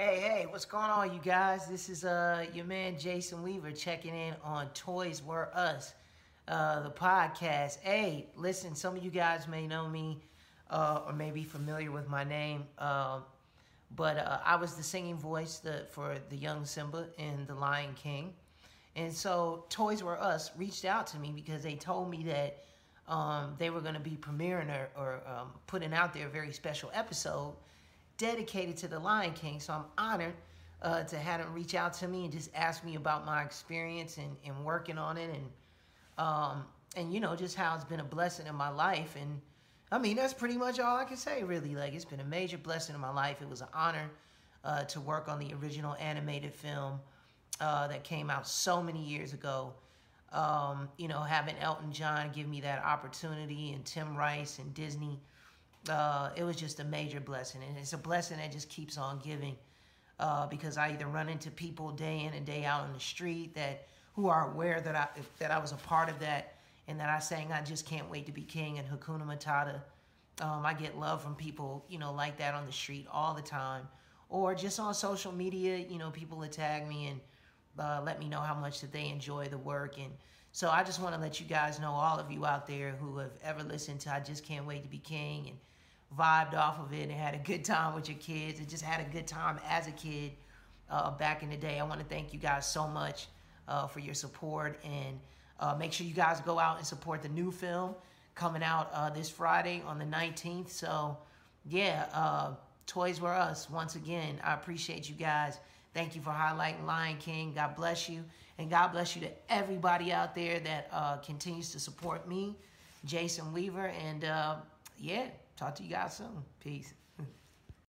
Hey, hey, what's going on, you guys? This is uh your man Jason Weaver checking in on Toys Were Us, uh, the podcast. Hey, listen, some of you guys may know me uh, or may be familiar with my name, uh, but uh, I was the singing voice the, for the young Simba in The Lion King. And so Toys Were Us reached out to me because they told me that um, they were going to be premiering or, or um, putting out their very special episode dedicated to the Lion King. So I'm honored uh, to have him reach out to me and just ask me about my experience and, and working on it and um, and you know just how it's been a blessing in my life. And I mean that's pretty much all I can say really. Like it's been a major blessing in my life. It was an honor uh, to work on the original animated film uh, that came out so many years ago. Um, you know, having Elton John give me that opportunity and Tim Rice and Disney uh, it was just a major blessing. And it's a blessing that just keeps on giving uh, because I either run into people day in and day out on the street that who are aware that I that I was a part of that and that I sang I just can't wait to be king and Hakuna Matata. Um, I get love from people, you know, like that on the street all the time, or just on social media. You know, people that tag me and uh, let me know how much that they enjoy the work. And so I just want to let you guys know, all of you out there who have ever listened to "I Just Can't Wait to Be King" and vibed off of it and had a good time with your kids and just had a good time as a kid uh, back in the day. I want to thank you guys so much uh, for your support and uh, make sure you guys go out and support the new film coming out uh, this Friday on the 19th. So, yeah, uh, Toys Were Us. Once again, I appreciate you guys. Thank you for highlighting Lion King. God bless you. And God bless you to everybody out there that uh, continues to support me, Jason Weaver. And yeah, talk to you guys soon. Peace.